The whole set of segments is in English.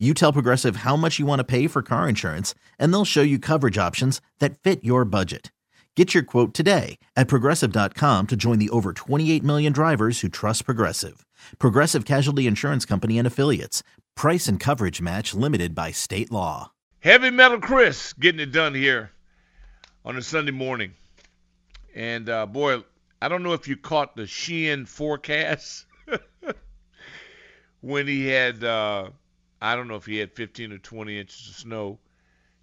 You tell Progressive how much you want to pay for car insurance, and they'll show you coverage options that fit your budget. Get your quote today at progressive.com to join the over 28 million drivers who trust Progressive. Progressive Casualty Insurance Company and Affiliates. Price and coverage match limited by state law. Heavy Metal Chris getting it done here on a Sunday morning. And uh, boy, I don't know if you caught the Sheehan forecast when he had, uh, I don't know if he had 15 or 20 inches of snow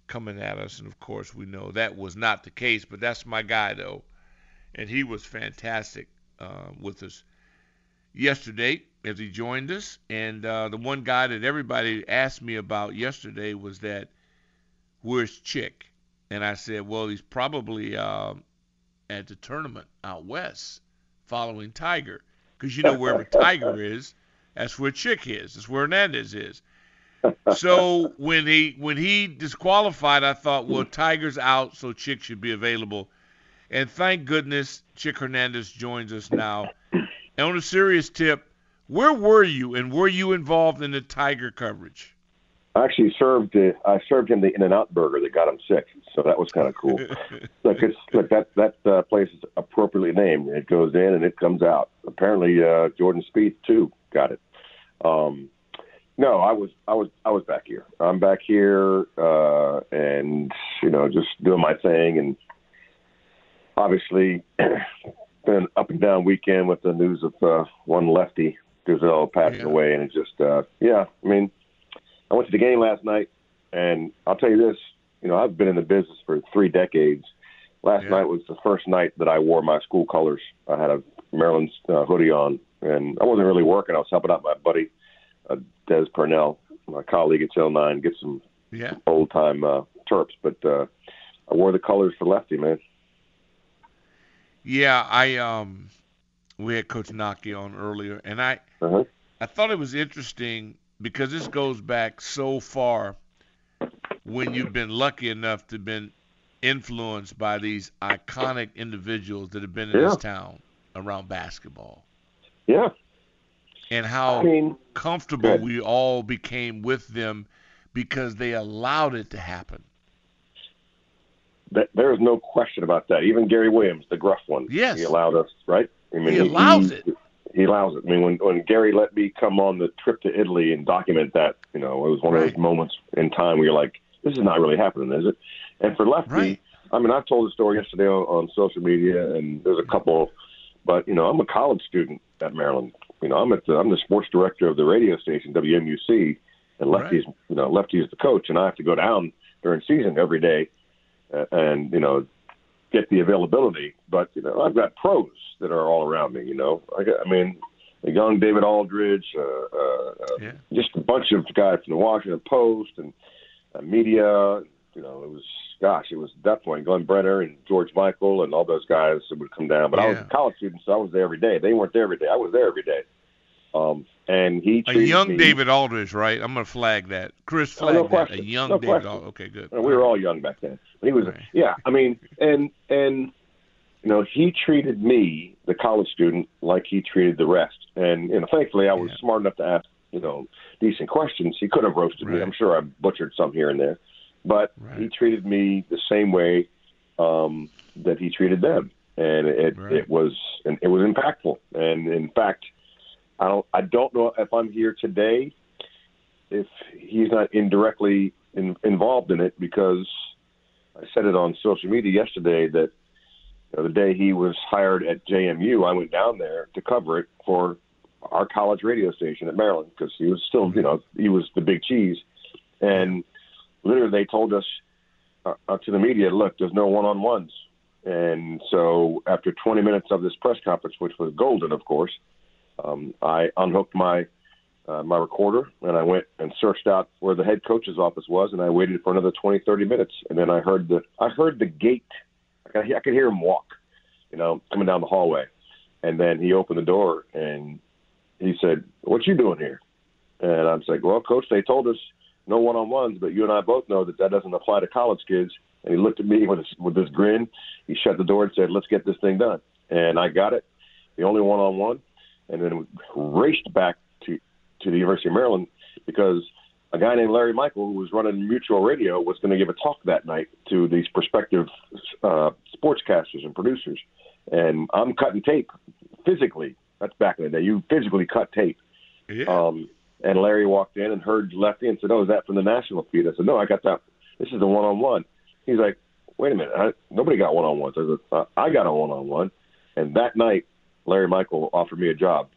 coming at us. And of course, we know that was not the case, but that's my guy, though. And he was fantastic uh, with us yesterday as he joined us. And uh, the one guy that everybody asked me about yesterday was that, where's Chick? And I said, well, he's probably uh, at the tournament out west following Tiger. Because you know, wherever Tiger is, that's where Chick is. That's where Hernandez is. So when he when he disqualified, I thought, well, Tiger's out, so Chick should be available. And thank goodness Chick Hernandez joins us now. And on a serious tip, where were you, and were you involved in the Tiger coverage? I actually served uh, I served him the In and Out burger that got him sick, so that was kind of cool. look, it's look that that uh, place is appropriately named. It goes in and it comes out. Apparently, uh, Jordan Spieth too got it. Um, no, I was I was I was back here. I'm back here, uh, and you know, just doing my thing, and obviously, been up and down weekend with the news of uh, one lefty Driesell passing Yeah. away, and it just uh, yeah, I mean. I went to the game last night, and I'll tell you this: you know, I've been in the business for three decades. Last Yeah. night was the first night that I wore my school colors. I had a Maryland uh, hoodie on, and I wasn't really working. I was helping out my buddy uh, Des Purnell, my colleague at Channel Nine, get some Yeah. old time uh, Terps. But uh, I wore the colors for Lefty, man. Yeah, I um, we had Coach Naki on earlier, and I Uh-huh. I thought it was interesting because this goes back so far when you've been lucky enough to been influenced by these iconic individuals that have been in Yeah. this town around basketball Yeah, and how I mean, comfortable we all became with them because they allowed it to happen. th- there is no question about that. Even Gary Williams, the gruff one, Yes. he allowed us, right? I He allows it. he allows it. I mean, when when Gary let me come on the trip to Italy and document that, you know, it was one of those moments in time where you're like, this is not really happening, is it? And for Lefty, Right. I mean, I told the story yesterday on, on social media, and there's a couple, but you know, I'm a college student at Maryland. You know, I'm at the I'm the sports director of the radio station WMUC, and Lefty's you know Lefty's the coach, and I have to go down during season every day, uh, and you know get the availability. But you know, I've got pros that are all around me. You know, I, got, I mean, a young David Aldridge, uh, uh, uh, Yeah. just a bunch of guys from the Washington Post and uh, media. You know, it was gosh, it was at that point Glenn Brenner and George Michael and all those guys that would come down. But I was a college student, so I was there every day. They weren't there every day. I was there every day. Um, and he A young me, David Aldridge, right? I'm gonna flag that. Chris Oh, flag no that. A young No David. Aldridge. Okay, good. We were all young back then. But he was, Right. yeah. I mean, and and you know, he treated me, the college student, like he treated the rest. And you know, thankfully, I was Yeah. smart enough to ask, you know, decent questions. He could have roasted me. I'm sure I butchered some here and there, but Right. he treated me the same way um, that he treated them, and it Right. it was and it was impactful. And in fact, I don't I don't know if I'm here today if he's not indirectly in, involved in it because I said it on social media yesterday that you know, the day he was hired at JMU, I went down there to cover it for our college radio station at Maryland because he was still, you know, he was the big cheese, and literally they told us uh, uh, to the media, look, there's no one-on-ones, and so after 20 minutes of this press conference, which was golden, of course, um, I unhooked my uh, my recorder and I went and searched out where the head coach's office was, and I waited for another 20, 30 minutes, and then I heard the I heard the gate. I could, I could hear him walk, you know, coming down the hallway, and then he opened the door and he said, "What you doing here?" And I'm like, "Well, coach, they told us no one-on-ones, but you and I both know that that doesn't apply to college kids." And he looked at me with this, with this grin. He shut the door and said, "Let's get this thing done." And I got it, the only one-on-one, and then raced back to to the University of Maryland because a guy named Larry Michael, who was running Mutual Radio, was going to give a talk that night to these prospective uh, sportscasters and producers. And I'm cutting tape physically. That's back in the day. You physically cut tape. Yeah. Um, and Larry walked in and heard Lefty and said, "Oh, is that from the national feed?" I said, "No, I got that. This is the one-on-one." He's like, "Wait a minute, I, nobody got one-on-ones." I said, "I got a one-on-one." And that night, Larry Michael offered me a job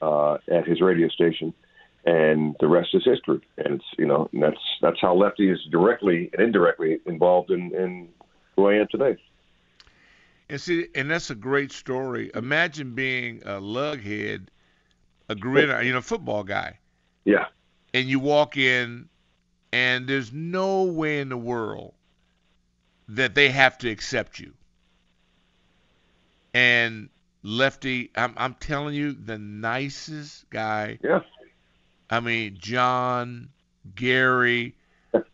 uh, at his radio station, and the rest is history. And it's you know and that's that's how Lefty is directly and indirectly involved in, in who I am today. And see, and that's a great story. Imagine being a lughead, a grinner, you know, football guy, Yeah, and you walk in, and there's no way in the world that they have to accept you. And Lefty, I'm, I'm telling you, the nicest guy. yeah, I mean, John, Gary,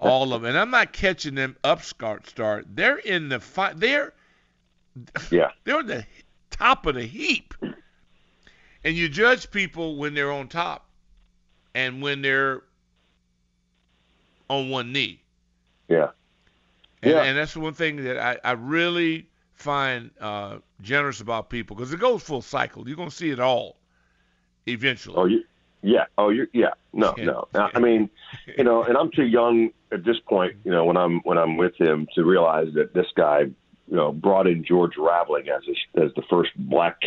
all of them. And I'm not catching them upstart start. They're in the fi- they're yeah, they're at the top of the heap. And you judge people when they're on top and when they're on one knee. yeah, And, Yeah. and that's the one thing that I, I really find uh, generous about people because it goes full cycle. You're going to see it all eventually. Oh, you, yeah, oh, you, yeah, no, Yeah. no. I mean, you know, and I'm too young at this point. You know, when I'm when I'm with him to realize that this guy, you know, brought in George Raveling as a, as the first black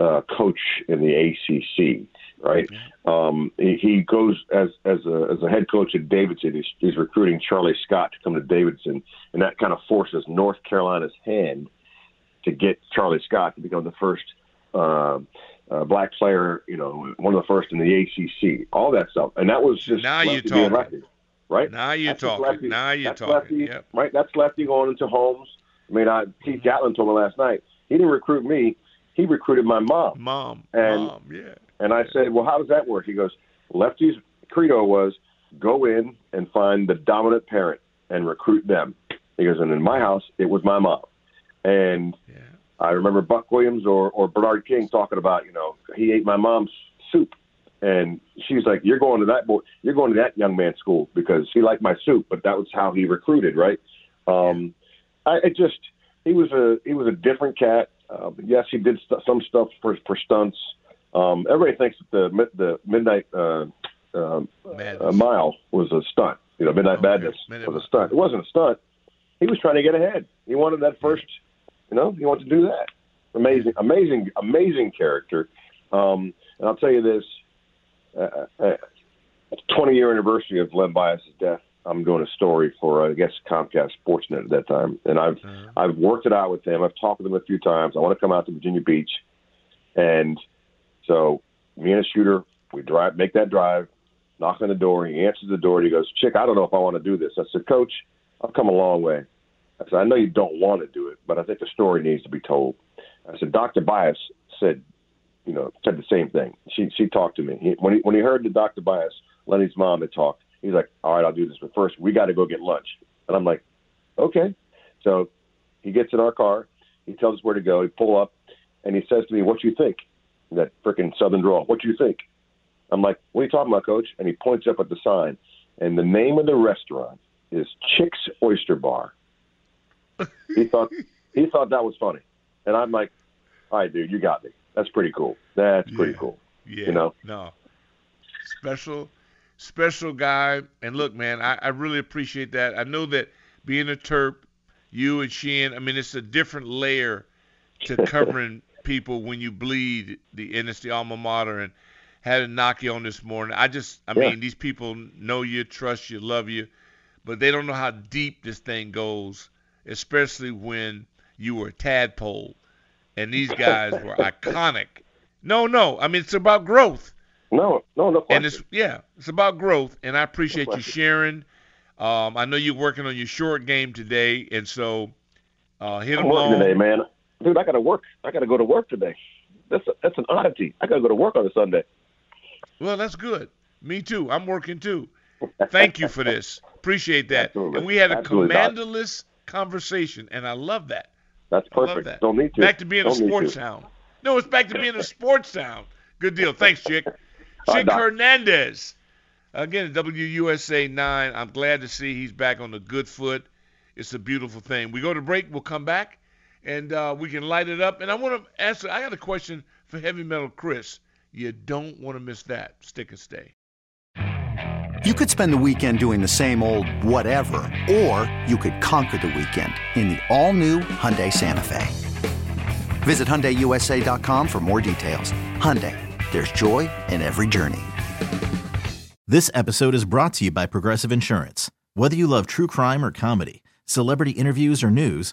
uh, coach in the ACC. Right. Um, he, he goes as as a as a head coach at Davidson. He's, he's recruiting Charlie Scott to come to Davidson, and that kind of forces North Carolina's hand to get Charlie Scott to become the first. Uh, uh, black player, you know, one of the first in the ACC, all that stuff, and that was just Now you're talking. Right? Now you're talking. Lefty. Now That's talking. Lefty, Yep. right? That's Lefty going into homes. I mean, I, Keith Gatlin told me last night he didn't recruit me; he recruited my mom. Mom. And- Mom. Yeah. And I said, "Well, how does that work?" He goes, "Lefty's credo was go in and find the dominant parent and recruit them." He goes, "And in my house, it was my mom." And Yeah. I remember Buck Williams or, or Bernard King talking about, you know, he ate my mom's soup. And she's like, You're going to that boy you're going to that young man's school because he liked my soup, but that was how he recruited, right? Um I it just he was a he was a different cat. Uh, yes, he did st- some stuff for for stunts. Um, everybody thinks that the the midnight uh, uh, uh, mile was a stunt. You know, midnight Okay. madness Midnight was a stunt. It wasn't a stunt. He was trying to get ahead. He wanted that first. You know, he wanted to do that. Amazing, amazing, amazing character. Um, and I'll tell you this: uh, uh, 20 year anniversary of Len Bias's death. I'm doing a story for uh, I guess Comcast Sportsnet at that time, and I've Uh-huh. I've worked it out with him. I've talked with him a few times. I want to come out to Virginia Beach, and so me and a shooter, we drive, make that drive, knock on the door. He answers the door. and He goes, "Chick, I don't know if I want to do this." I said, "Coach, I've come a long way." I said, "I know you don't want to do it, but I think the story needs to be told." I said, "Dr. Bias said, you know, said the same thing. She she talked to me he, when he when he heard the Dr. Bias, Lenny's mom had talked. He's like, "All right, I'll do this, but first we got to go get lunch." And I'm like, "Okay." So he gets in our car. He tells us where to go. He pull up, and he says to me, "What you think?" That frickin' Southern drawl. What do you think? I'm like, "What are you talking about, Coach?" And he points up at the sign, and the name of the restaurant is Chick's Oyster Bar. He thought he thought that was funny, and I'm like, "All right, dude, you got me. That's pretty cool. That's pretty Yeah. cool." Yeah. You know? No. Special, special guy. And look, man, I, I really appreciate that. I know that being a Terp, you and Sheehan, I mean, it's a different layer to covering people when you bleed the NSD alma mater and had to knock you on this morning. I just, I Yeah. mean, these people know you, trust you, love you, but they don't know how deep this thing goes, especially when you were a tadpole and these guys were iconic. No, no, I mean, it's about growth. No, no, no question. And it's yeah, it's about growth, and I appreciate No you sharing. Um, I know you're working on your short game today, and so uh, hit I'm them long. today, man. Dude, I got to work. I got to go to work today. That's a, that's an oddity. I got to go to work on a Sunday. Well, that's good. Me too. I'm working too. Thank you for this. Appreciate that. Absolutely. And we had a Absolutely, commanderless conversation, and I love that. That's perfect. that. Don't need to. Back to being a Don't need sports sound. No, it's back to being a sports sound. Good deal. Thanks, Chick. Chick Hernandez. Again, WUSA 9. I'm glad to see he's back on the good foot. It's a beautiful thing. We go to break. We'll come back, and uh, we can light it up. And I want to answer. I got a question for Heavy Metal Chris. You don't want to miss that. Stick and stay. You could spend the weekend doing the same old whatever, or you could conquer the weekend in the all-new Hyundai Santa Fe. Visit HyundaiUSA.com for more details. Hyundai, there's joy in every journey. This episode is brought to you by Progressive Insurance. Whether you love true crime or comedy, celebrity interviews or news,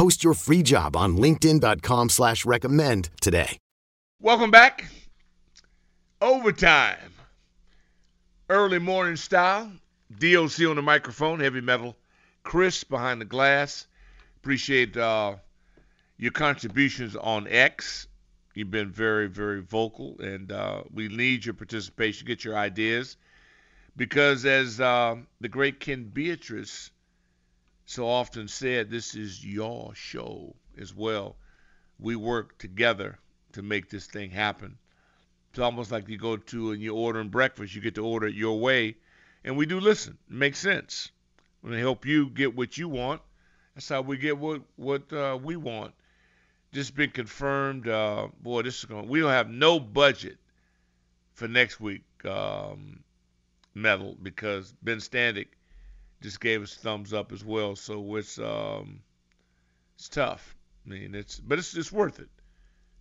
Post your free job on linkedin.com slash recommend today. Welcome back. Overtime. Early morning style. DOC on the microphone. Heavy metal. Chris behind the glass. Appreciate uh, your contributions on X. You've been very, very vocal, and uh, we need your participation. Get your ideas. Because as uh, the great Ken Beatrice so often said, this is your show as well. We work together to make this thing happen. It's almost like you go to and you're ordering breakfast, you get to order it your way. And we do listen. It makes sense. They help you get what you want, that's how we get what what uh, we want. Just been confirmed. Uh, boy, this is going. We don't have no budget for next week. Um, metal because Ben Standig just gave us thumbs up as well. So it's um, it's tough. I mean, it's but it's it's worth it.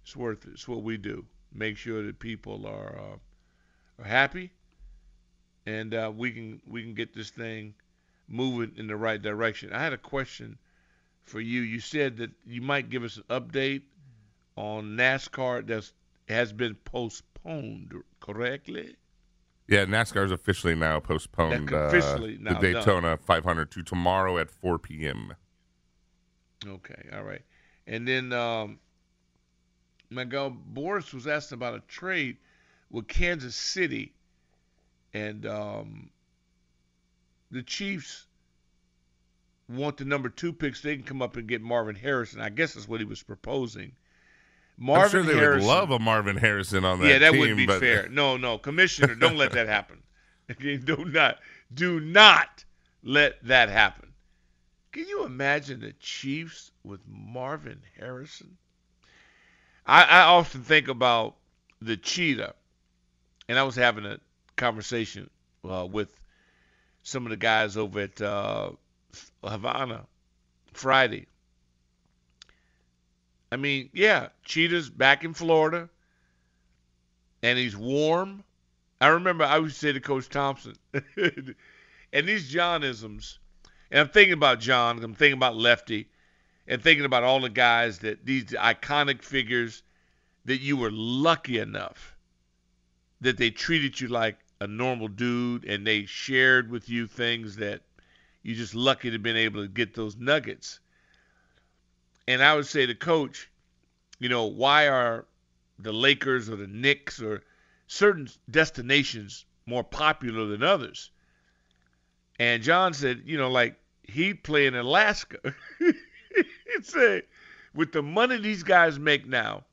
It's worth it. It's what we do. Make sure that people are uh, are happy, and uh, we can we can get this thing moving in the right direction. I had a question for you. You said that you might give us an update on NASCAR that has been postponed, correctly? Yeah, NASCAR is officially now postponed. That officially uh, now the Daytona 500 to tomorrow at 4 p.m. Okay, all right. And then um, my guy Boris was asking about a trade with Kansas City, and um, the Chiefs want the number two picks. They can come up and get Marvin Harrison. I guess that's what he was proposing. Marvin I'm sure they Harrison, would love a Marvin Harrison on that yeah, that team, wouldn't be but fair. No, no, Commissioner, don't let that happen. Okay, do not, do not let that happen. Can you imagine the Chiefs with Marvin Harrison? I, I often think about the cheetah, and I was having a conversation uh, with some of the guys over at uh, Havana Friday. I mean, yeah, cheetah's back in Florida, and he's warm. I remember I to say to Coach Thompson, and these Johnisms, and I'm thinking about John, I'm thinking about Lefty, and thinking about all the guys that these iconic figures that you were lucky enough that they treated you like a normal dude and they shared with you things that you're just lucky to have been able to get those nuggets. And I would say to coach, you know, why are the Lakers or the Knicks or certain destinations more popular than others? And John said, you know, like he'd play in Alaska. he said, with the money these guys make now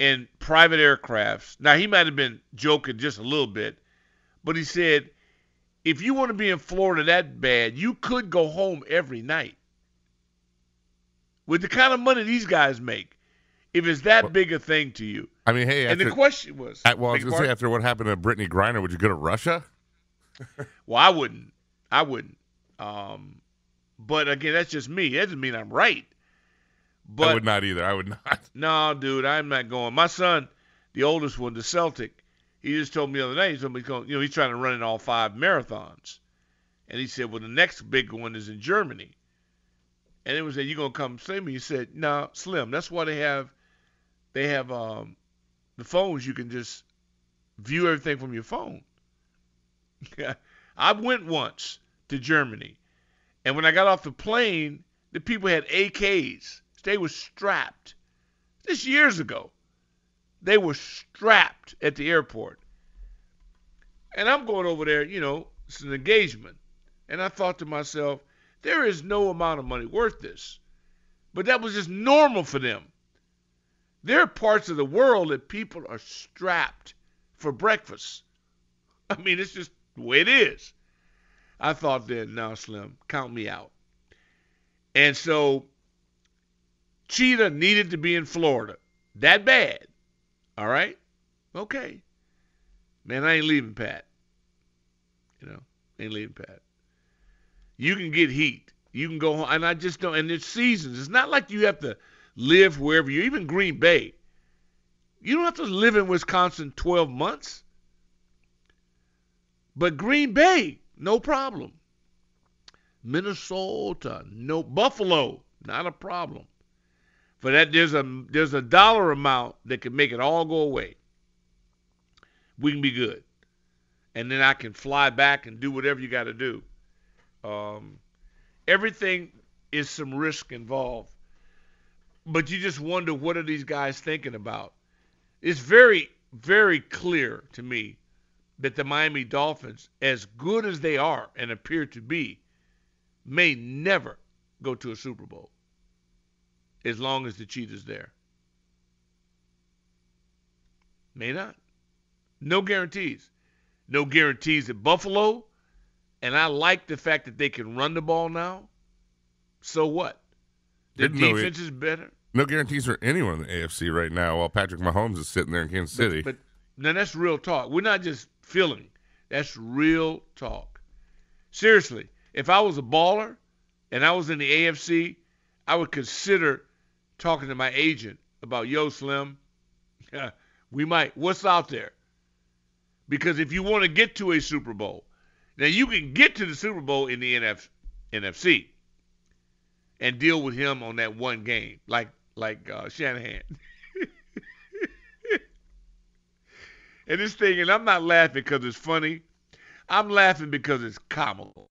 in private aircrafts, now he might have been joking just a little bit, but he said, if you want to be in Florida that bad, you could go home every night. With the kind of money these guys make, if it's that big a thing to you. I mean, hey, and after, the question was, at, well, I was going to say after what happened to Brittney Griner, would you go to Russia? Well, I wouldn't. I wouldn't. Um, but again, that's just me. That doesn't mean I'm right. But I would not either. I would not. no, dude, I'm not going. My son, the oldest one, the Celtic, he just told me the other night. He's going, you know, he's trying to run in all five marathons, and he said, well, the next big one is in Germany. And it was said, you gonna come see me? He said, no, nah, Slim. That's why they have, they have um, the phones. You can just view everything from your phone. I went once to Germany, and when I got off the plane, the people had AKs. They were strapped. This years ago. They were strapped at the airport. And I'm going over there, you know, it's an engagement. And I thought to myself, there is no amount of money worth this. But that was just normal for them. There are parts of the world that people are strapped for breakfast. I mean, it's just the way it is. I thought then, now Slim, count me out. And so Cheetah needed to be in Florida. That bad. All right? Okay. Man, I ain't leaving Pat. You know, ain't leaving Pat. You can get heat. You can go home. And I just don't. And it's seasons. It's not like you have to live wherever you, even Green Bay. You don't have to live in Wisconsin 12 months. But Green Bay, no problem. Minnesota, no Buffalo, not a problem. For that there's a there's a dollar amount that can make it all go away. We can be good. And then I can fly back and do whatever you got to do. Um, everything is some risk involved. But you just wonder what are these guys thinking about? It's very, very clear to me that the Miami Dolphins, as good as they are and appear to be, may never go to a Super Bowl as long as the cheetah's there. May not. No guarantees. No guarantees at Buffalo. And I like the fact that they can run the ball now. So what? The defense is better. No guarantees for anyone in the AFC right now while Patrick Mahomes is sitting there in Kansas City. But, but now that's real talk. We're not just feeling. That's real talk. Seriously, if I was a baller and I was in the AFC, I would consider talking to my agent about yo Slim. we might. What's out there? Because if you want to get to a Super Bowl, now you can get to the Super Bowl in the NF, NFC and deal with him on that one game, like like uh, Shanahan. and this thing, and I'm not laughing because it's funny. I'm laughing because it's comical.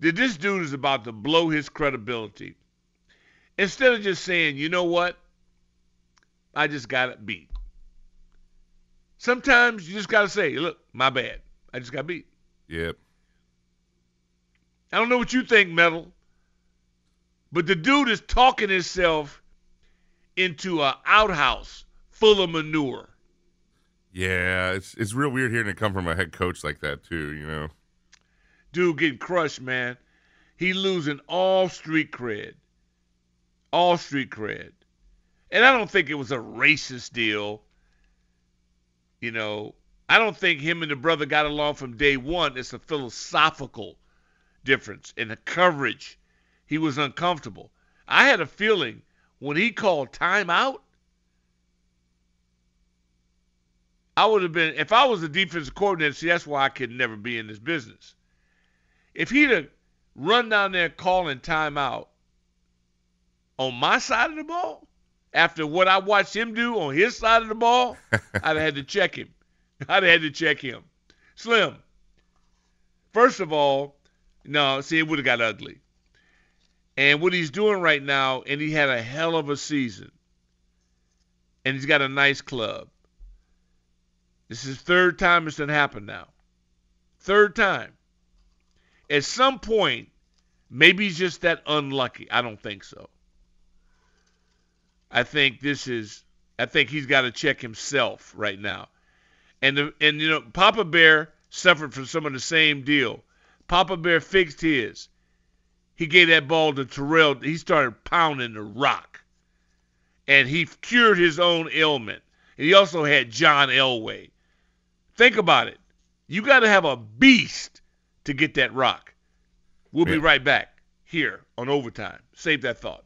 That this dude is about to blow his credibility. Instead of just saying, you know what? I just got beat. Sometimes you just got to say, look, my bad. I just got beat. Yep. I don't know what you think, Metal, but the dude is talking himself into a outhouse full of manure. Yeah, it's it's real weird hearing it come from a head coach like that too. You know, Dude getting crushed, man. He losing all street cred. All street cred. And I don't think it was a racist deal. You know, I don't think him and the brother got along from day one. It's a philosophical difference in the coverage. He was uncomfortable. I had a feeling when he called timeout, I would have been, if I was a defensive coordinator, see, that's why I could never be in this business. If he'd have run down there calling timeout on my side of the ball, after what I watched him do on his side of the ball, I'd have had to check him. I'd have had to check him. Slim, first of all, no, see, it would have got ugly. And what he's doing right now, and he had a hell of a season, and he's got a nice club. This is third time it's done happened now. Third time. At some point, Maybe he's just that unlucky. I don't think so. I think this is I think he's got to check himself right now. And the, and you know Papa Bear suffered from some of the same deal. Papa Bear fixed his. He gave that ball to Terrell. He started pounding the rock. And he cured his own ailment. And he also had John Elway. Think about it. You got to have a beast to get that rock. We'll Yeah. be right back here on overtime. Save that thought.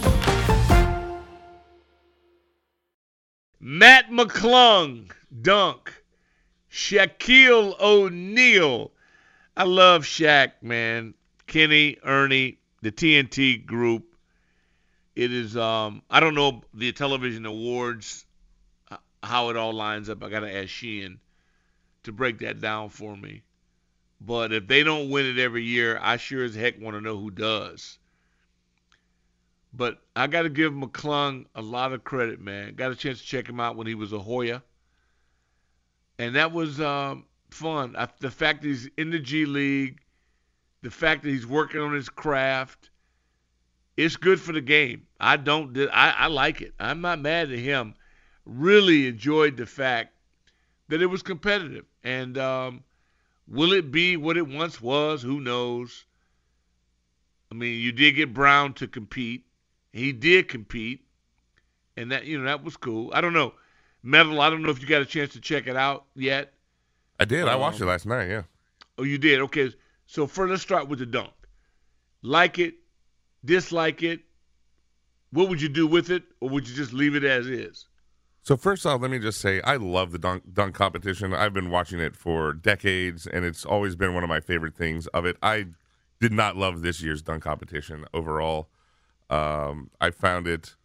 Mac McClung, dunk. Shaquille O'Neal. I love Shaq, man. Kenny, Ernie, the TNT group. It is um I don't know the television awards uh, how it all lines up. I got to ask Sheehan to break that down for me. But if they don't win it every year, I sure as heck want to know who does. But I got to give McClung a lot of credit, man. Got a chance to check him out when he was a Hoya, and that was um, fun. I, the fact that he's in the G League, the fact that he's working on his craft, it's good for the game. I don't. I, I like it. I'm not mad at him. Really enjoyed the fact that it was competitive, and um, will it be what it once was? Who knows? I mean, you did get Brown to compete. He did compete, and that you know that was cool. I don't know, Metal. I don't know if you got a chance to check it out yet. I did. I watched Um, it last night. Yeah. Oh, you did. Okay, so first let's start with the dunk. Like it, dislike it. What would you do with it, or would you just leave it as is? So first off, let me just say I love the dunk dunk competition. I've been watching it for decades, and it's always been one of my favorite things of it. I did not love this year's dunk competition overall. Um, I found it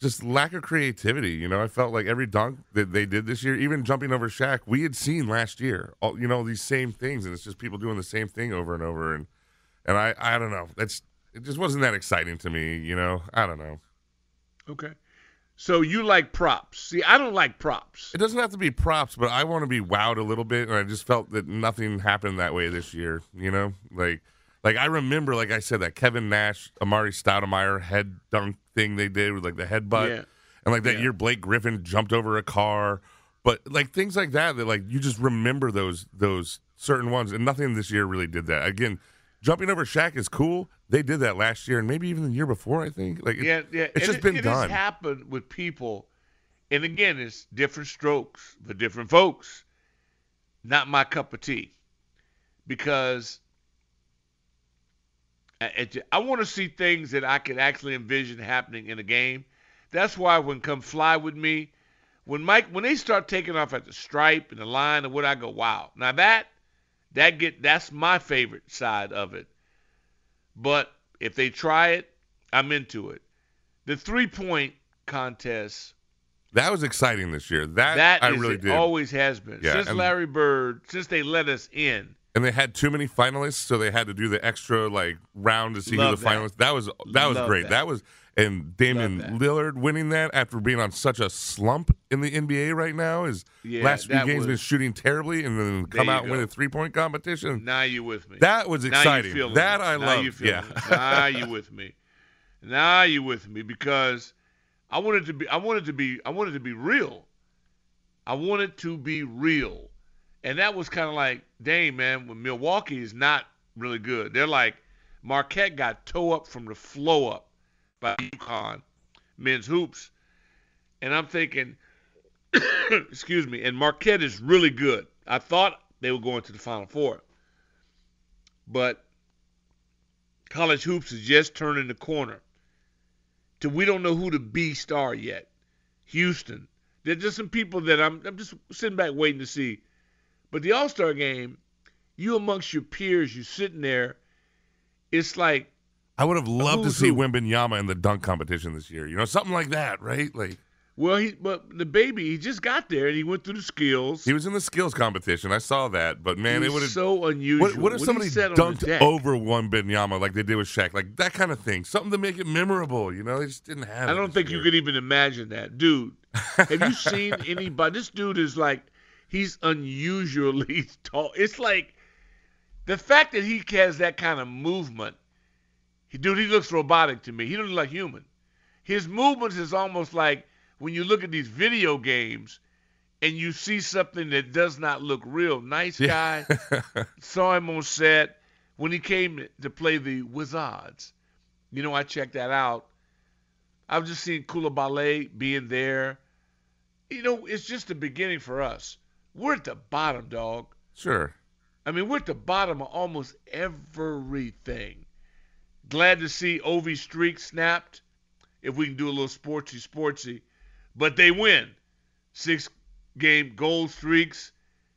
just lack of creativity. You know, I felt like every dunk that they did this year, even jumping over Shaq, we had seen last year. All, you know, these same things, and it's just people doing the same thing over and over. And and I I don't know. That's it. Just wasn't that exciting to me. You know, I don't know. Okay. So you like props? See, I don't like props. It doesn't have to be props, but I want to be wowed a little bit, and I just felt that nothing happened that way this year. You know, like like I remember, like I said, that Kevin Nash, Amar'e Stoudemire head dunk thing they did with like the headbutt, Yeah. and like that Yeah. year Blake Griffin jumped over a car, but like things like that that like you just remember those those certain ones, and nothing this year really did that. Again, jumping over Shaq is cool. They did that last year, and maybe even the year before. I think like it- yeah, yeah. it's and just it, been it done. has happened with people, and again, it's different strokes for different folks. Not my cup of tea, because I, want to see things that I can actually envision happening in a game. That's why when come fly with me, when Mike when they start taking off at the stripe and the line and what I go, wow. Now that that get that's my favorite side of it. But if they try it, I'm into it. The three point contest that was exciting this year. That, that I is- really it did. always has been Yeah, since Larry Bird, since they let us in. And they had too many finalists, so they had to do the extra like round to see Love who the that. finalists. That was that was Love great. that. That. was and Damian Love that. Lillard winning that after being on such a slump in the NBA right now is Yeah, last few that games was- been shooting terribly and then come you out and win go. a three point competition. Now you with me. That was Now you exciting. feeling That it. I now You feeling Yeah. now you with me. Now you with me because I wanted to be. I wanted to be. I wanted to be real. I wanted to be real, and that was kind of like, dang man, when Milwaukee is not really good. They're like Marquette got toe up from the flow up by UConn men's hoops, and I'm thinking, excuse me, and Marquette is really good. I thought they were going to the Final Four, but college hoops is just turning the corner. To we don't know who the beast are yet. Houston. There's just some people that I'm I'm just sitting back waiting to see. But the All Star game, you amongst your peers, you sitting there, it's like I would have loved to see? Wembanyama in the dunk competition this year. You know, something like that, right? Like Well, he but the baby he just got there and he went through the skills. he was in the skills competition. I saw that, but man, it would have. so unusual. What, what if he somebody dunked over Wembanyama like they did with Shaq, like that kind of thing? Something to make it memorable. You know, they just didn't have. I don't think you could even imagine that, dude. Have you seen anybody? This dude is like, he's unusually tall. It's like the fact that he has that kind of movement. He, dude, he looks robotic to me. He doesn't look like human. His movements is almost like when you look at these video games and you see something that does not look real. Nice guy. Saw him on set when he came to play the Wizards. You know, I checked that out. I've just seen Coulibaly being there. You know, it's just the beginning for us. We're at the bottom, dog. Sure. I mean, we're at the bottom of almost everything. Glad to see Ovi streak snapped. If we can do a little sportsy, sportsy, but they win. Six game goal streaks,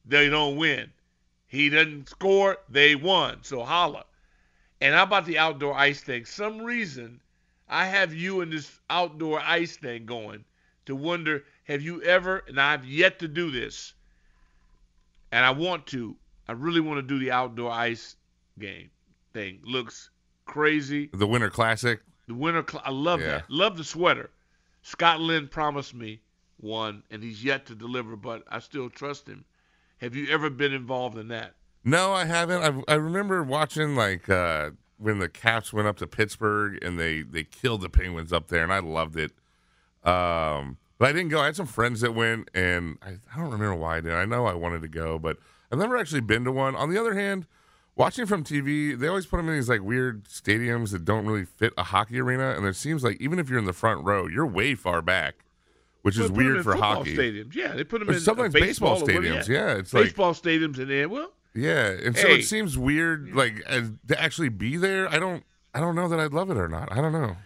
they don't win. He doesn't score, they won. So holla. And how about the outdoor ice thing? Some reason I have you in this outdoor ice thing going to wonder have you ever, and I've yet to do this, and I want to, I really want to do the outdoor ice game thing. Looks crazy. The Winter Classic. The winter, cl- I love Yeah. that. Love the sweater. Scott Lynn promised me one, and he's yet to deliver, but I still trust him. Have you ever been involved in that? No, I haven't. I, I remember watching like uh, when the Caps went up to Pittsburgh and they they killed the Penguins up there, and I loved it. Um, but I didn't go. I had some friends that went, and I, I don't remember why I did. I know I wanted to go, but I've never actually been to one. On the other hand, watching from TV, they always put them in these like weird stadiums that don't really fit a hockey arena, and it seems like even if you're in the front row, you're way far back, which Well, is they put 'em weird for hockey. Stadiums. Yeah, they put them But in sometimes uh, baseball, stadiums. Yeah, it's like baseball stadiums in there. Well, yeah, and so Hey. it seems weird, like as, to actually be there. I don't, I don't know that I'd love it or not. I don't know.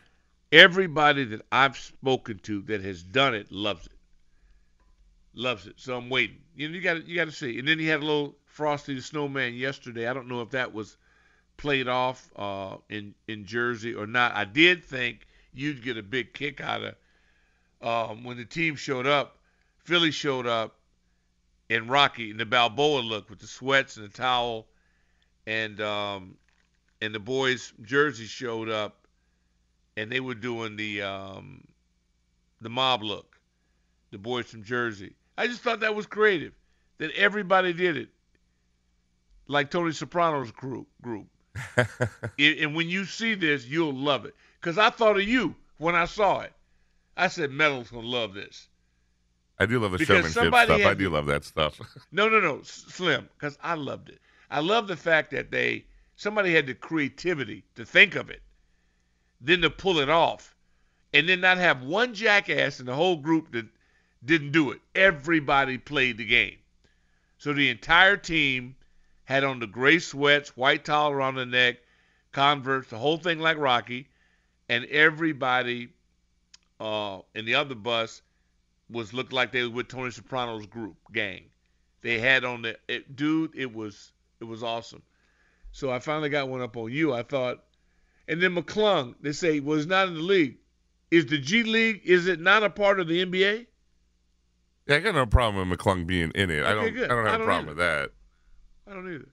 Everybody that I've spoken to that has done it loves it. Loves it. So I'm waiting. You know, you got you got to see. And then he had a little Frosty the Snowman yesterday. I don't know if that was played off uh, in in Jersey or not. I did think you'd get a big kick out of um, when the team showed up. Philly showed up and Rocky in the Balboa look with the sweats and the towel, and um, and the boys Jersey showed up and they were doing the um, the mob look. The boys from Jersey. I just thought that was creative. That everybody did it, like Tony Soprano's group. Group. And when you see this, you'll love it. Cause I thought of you when I saw it. I said, Metal's gonna love this. I do love the Because showmanship stuff. had I do love that stuff. No, no, no, Slim, because I loved it. I love the fact that they somebody had the creativity to think of it, then to pull it off, and then not have one jackass in the whole group that didn't do it. Everybody played the game, so the entire team had on the gray sweats, white towel around the neck, Converse, the whole thing like Rocky, and everybody uh, in the other bus was looked like they were with Tony Soprano's group gang. They had on the it, dude it was it was awesome. So i finally got one up on you. I thought and then mcclung they say was not in the league is the g league is it not a part of the nba Yeah, I got no problem with McClung being in it. I don't. good. I don't have I a don't problem either. with that. i don't either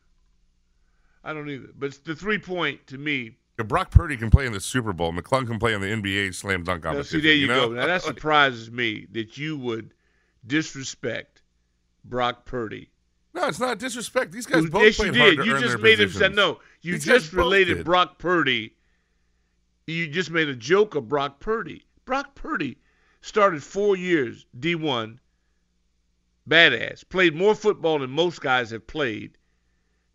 i don't either but the three point to me If Brock Purdy can play in the Super Bowl, McClung can play in the NBA slam dunk competition. see there you, know? go now that surprises me that you would disrespect brock purdy no, it's not disrespect. These guys both yes, you played hard did. to You earn just their made him say no. You These just related. Brock Purdy. You just made a joke of Brock Purdy. Brock Purdy started four years D1, badass. Played more football than most guys have played.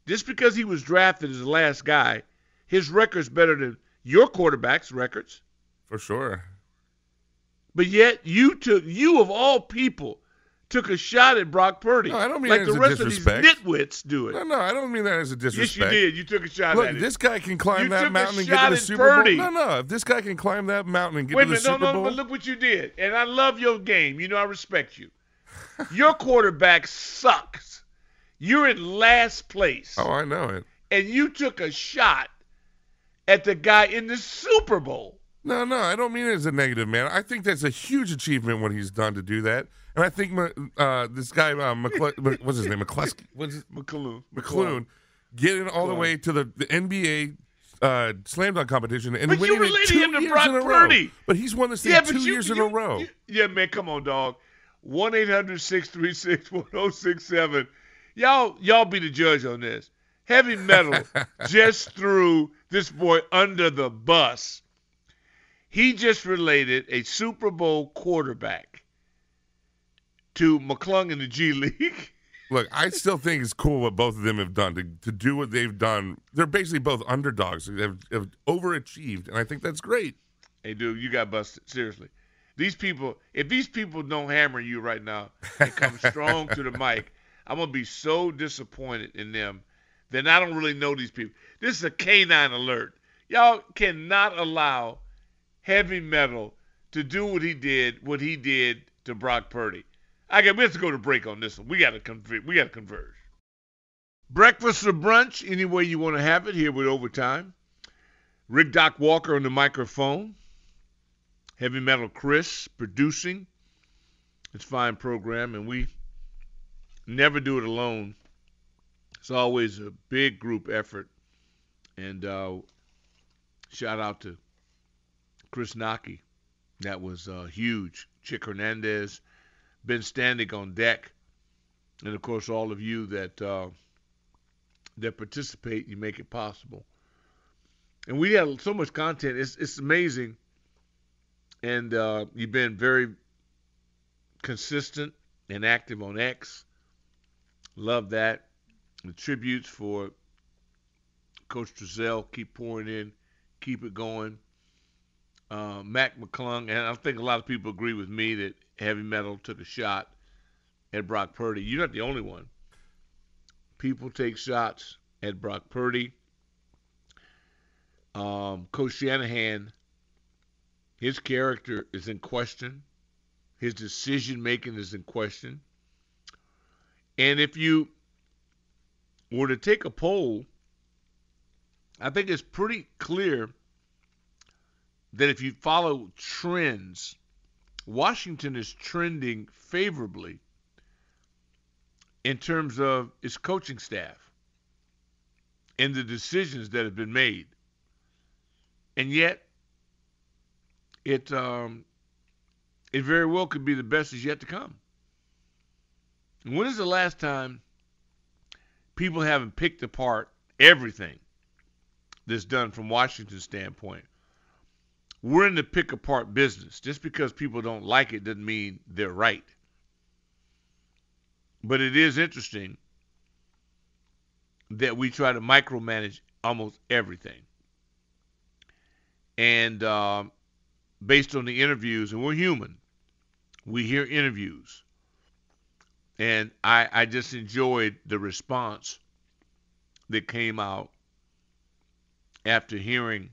Just because he was drafted as the last guy, his record's better than your quarterback's records. for sure. But yet you took you of all people took a shot at Brock Purdy. No, I don't mean like the rest of these nitwits do it. No, no, I don't mean that as a disrespect. yes, you did. You took a shot Look, at it. this guy can climb You that mountain and get to the Super Purdy. Bowl. No, no. If this guy can climb that mountain and get Wait to the minute, no, Super no, Bowl, but look what you did. And I love your game. You know I respect you. Your quarterback sucks. You're in last place. oh, I know it. And you took a shot at the guy in the Super Bowl. No, no, I don't mean it as a negative, man. I think that's a huge achievement what he's done to do that. And I think uh, this guy, uh, McCle- what's his name, McCluskey, what's his? McClune, McClune, getting all the way to the, the NBA uh, slam dunk competition and but winning you it two him to years Brock in a Purdy. row. But he's won this thing yeah, two you, years you, in a row. Yeah, man, come on, dog. One 1067 Y'all, y'all be the judge on this. Heavy metal just threw this boy under the bus. He just related a Super Bowl quarterback to McClung in the G League. Look, I still think it's cool what both of them have done to, to do what they've done. They're basically both underdogs. They've, have overachieved, and I think that's great. Hey, dude, you got busted. Seriously. These people, if these people don't hammer you right now and come strong to the mic, I'm going to be so disappointed in them Then I don't really know these people. This is a canine alert. Y'all cannot allow heavy metal to do what he did, what he did to Brock Purdy. I got we have to go to break on this one. We got to conver- we got to converge. Breakfast or brunch, any way you want to have it. Here with overtime. Rick Doc Walker on the microphone. Heavy Metal Chris producing. It's fine program, and we never do it alone. It's always a big group effort. And uh, shout out to Chris Naki. That was uh, huge. Chick Hernandez, Ben Standig on deck, and of course all of you that uh, that participate. You make it possible. And we have so much content. It's it's amazing. And uh, you've been very consistent and active on X. Love that. The tributes for Coach Driesell keep pouring in, keep it going. Uh, Mac McClung, and I think a lot of people agree with me that heavy metal took a shot at Brock Purdy. You're not the only one. People take shots at Brock Purdy. Um, Coach Shanahan, his character is in question. His decision making is in question. And if you were to take a poll, I think it's pretty clear that if you follow trends, Washington is trending favorably in terms of its coaching staff and the decisions that have been made. And yet, it um, it very well could be the best is yet to come. When is the last time people haven't picked apart everything that's done from Washington's standpoint? We're in the pick apart business. Just because people don't like it doesn't mean they're right. But it is interesting that we try to micromanage almost everything. And uh, based on the interviews, and we're human, we hear interviews. And I, I just enjoyed the response that came out after hearing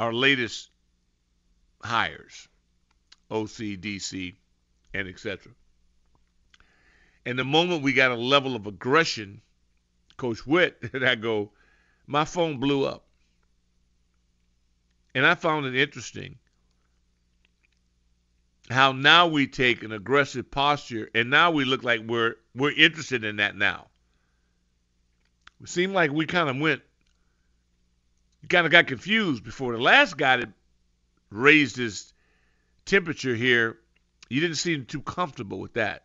our latest hires, OCDC, and etc. And the moment we got a level of aggression, Coach Whitt, and I go, my phone blew up. And I found it interesting how now we take an aggressive posture and now we look like we're we're interested in that now. It seemed like we kind of went kind of got confused before the last guy that raised his temperature here. You didn't seem too comfortable with that.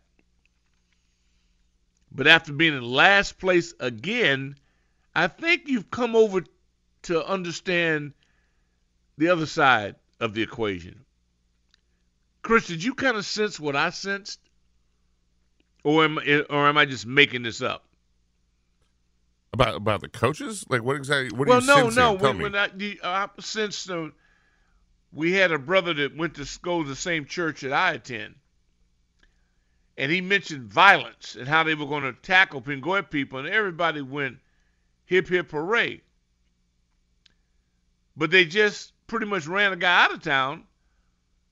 But after being in last place again, I think you've come over to understand the other side of the equation. Chris, did you kind of sense what I sensed, or am or am I just making this up? About about the coaches? Like what exactly? What well, do you no, no. When, when I, the, I sensed uh, we had a brother that went to go to the same church that I attend, and he mentioned violence and how they were going to tackle Pingoy people, and everybody went hip hip hooray. But they just pretty much ran a guy out of town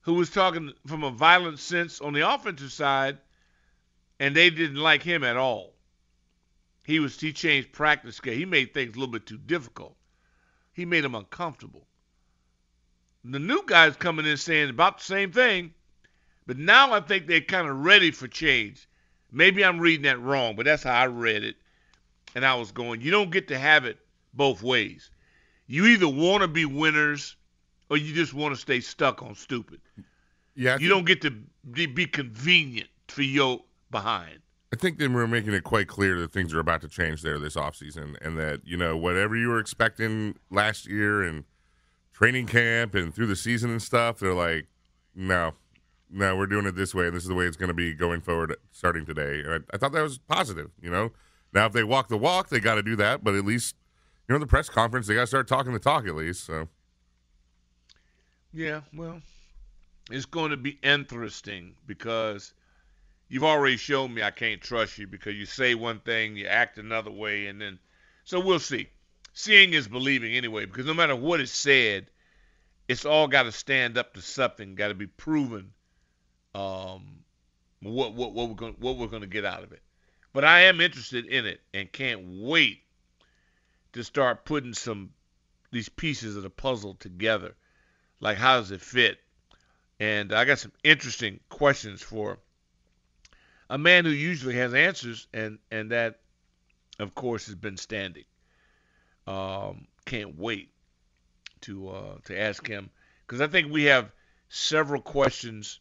who was talking from a violent sense on the offensive side, and they didn't like him at all. He was he changed practice scale. He made things a little bit too difficult. he made them uncomfortable. The new guys coming in saying about the same thing, but now I think they're kind of ready for change. Maybe I'm reading that wrong, but that's how I read it. And I was going, you don't get to have it both ways. You either want to be winners or you just want to stay stuck on stupid. Yeah, You don't get to be be convenient for your behind. I think then we're making it quite clear that things are about to change there this offseason and that, you know, whatever you were expecting last year and training camp and through the season and stuff, they're like, no, no, we're doing it this way and this is the way it's going to be going forward starting today. And I, I thought that was positive, you know. Now, if they walk the walk, they got to do that, but at least, you know, the press conference, they got to start talking the talk at least. So, Yeah, well, it's going to be interesting because you've already shown me I can't trust you because you say one thing, you act another way, and then so we'll see. Seeing is believing anyway, because no matter what is said, it's all got to stand up to something, got to be proven. Um, what what what we're going what we're going to get out of it. But I am interested in it and can't wait to start putting some these pieces of the puzzle together. Like how does it fit? And I got some interesting questions for a man who usually has answers, and and that, of course, has Ben Standig. Um, can't wait to uh, to ask him because I think we have several questions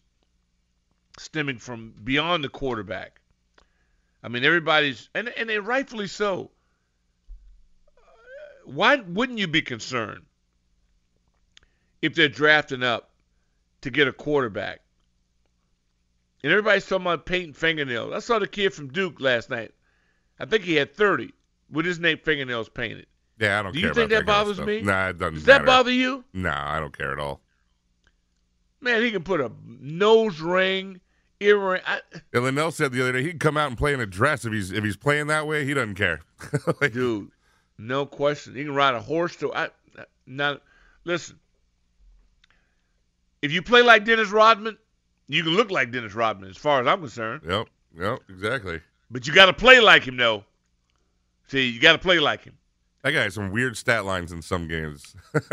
stemming from beyond the quarterback. I mean, everybody's and and they rightfully so. Why wouldn't you be concerned if they're drafting up to get a quarterback? And everybody's talking about painting fingernails. I saw the kid from Duke last night. I think he had 30 with his name fingernails painted. yeah, I don't Do care you think that kind bothers me? Nah, it doesn't Does that matter. bother you? Nah, I don't care at all. Man, he can put a nose ring, earring. I, And Linnell said the other day he'd come out and play in a dress if he's if he's playing that way. He doesn't care. Like, dude, no question. He can ride a horse to. I, not listen. If you play like Dennis Rodman, you can look like Dennis Rodman, as far as I'm concerned. Yep, yep, exactly. But you got to play like him, though. See, you got to play like him. That guy has some weird stat lines in some games.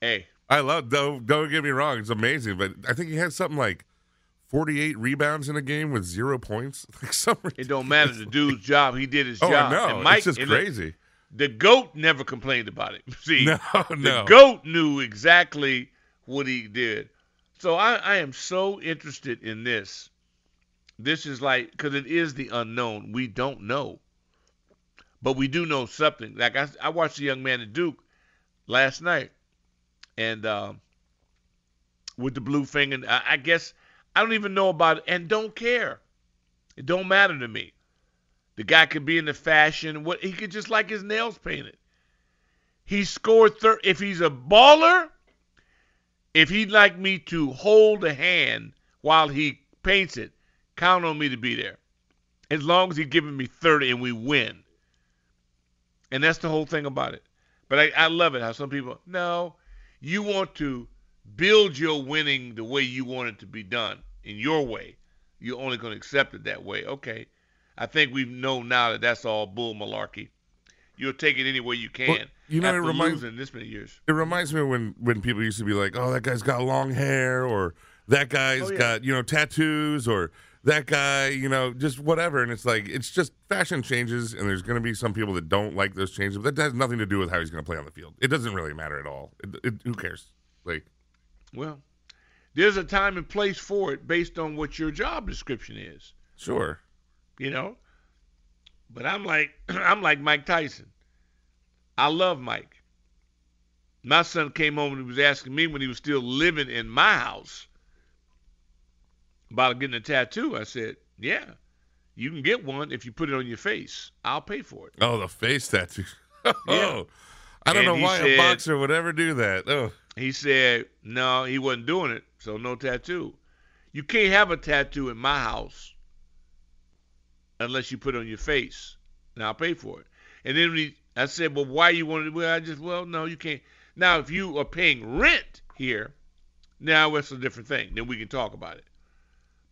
Hey, I love don't don't get me wrong, it's amazing, but I think he had something like forty eight rebounds in a game with zero points. Like some it don't matter the dude's job. He did his Oh, job. I know. And Mike, it's just crazy. The, goat never complained about it. See, No, the goat knew exactly what he did. So I, I am so interested in this. This is like because it is the unknown. We don't know, but we do know something. Like I, I watched a young man at Duke last night, and um, with the blue finger, I, I guess I don't even know about it and don't care. It don't matter to me. The guy could be in the fashion. What he could just like his nails painted. He scored thir- if he's a baller. If he'd like me to hold a hand while he paints it, count on me to be there. As long as he's giving me 30 and we win. And that's the whole thing about it. But I, I love it how some people, no, you want to build your winning the way you want it to be done, in your way. You're only going to accept it that way. Okay. I think we know now that that's all bull malarkey. You'll take it any way you can. Well, you know, it reminds- losing this many years. It reminds me when when people used to be like, "Oh, that guy's got long hair," or "That guy's Oh, yeah. got you know tattoos," or "That guy," you know, just whatever. And it's like it's just fashion changes, and there's going to be some people that don't like those changes. But that has nothing to do with how he's going to play on the field. It doesn't really matter at all. It, it, who cares? Like, Well, there's a time and place for it based on what your job description is. sure, you know. But I'm like I'm like Mike Tyson. I love Mike. My son came home and he was asking me when he was still living in my house about getting a tattoo. I said, "Yeah, you can get one if you put it on your face. I'll pay for it." oh, the face tattoo. oh, Yeah. I don't And know why a boxer would ever do that. Oh, He said, "No, he wasn't doing it, so no tattoo. You can't have a tattoo in my house unless you put it on your face, and I'll pay for it." And then I said, "Well, why you want to?" Well, I just, well, no, you can't. Now, if you are paying rent here, now it's a different thing. Then we can talk about it.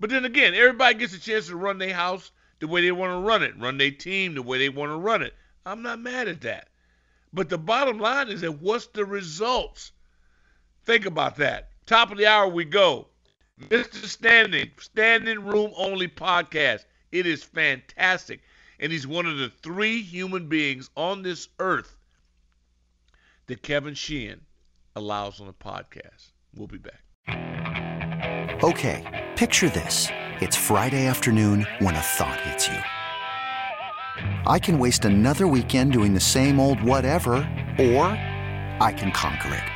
But then again, everybody gets a chance to run their house the way they want to run it, run their team the way they want to run it. I'm not mad at that. But the bottom line is that what's the results? Think about that. Top of the hour we go. Mr. Standig, Standig Room Only podcast. It is fantastic. And he's one of the three human beings on this earth that Kevin Sheehan allows on a podcast. We'll be back. Okay, picture this. It's Friday afternoon when a thought hits you. I can waste another weekend doing the same old whatever, or I can conquer it.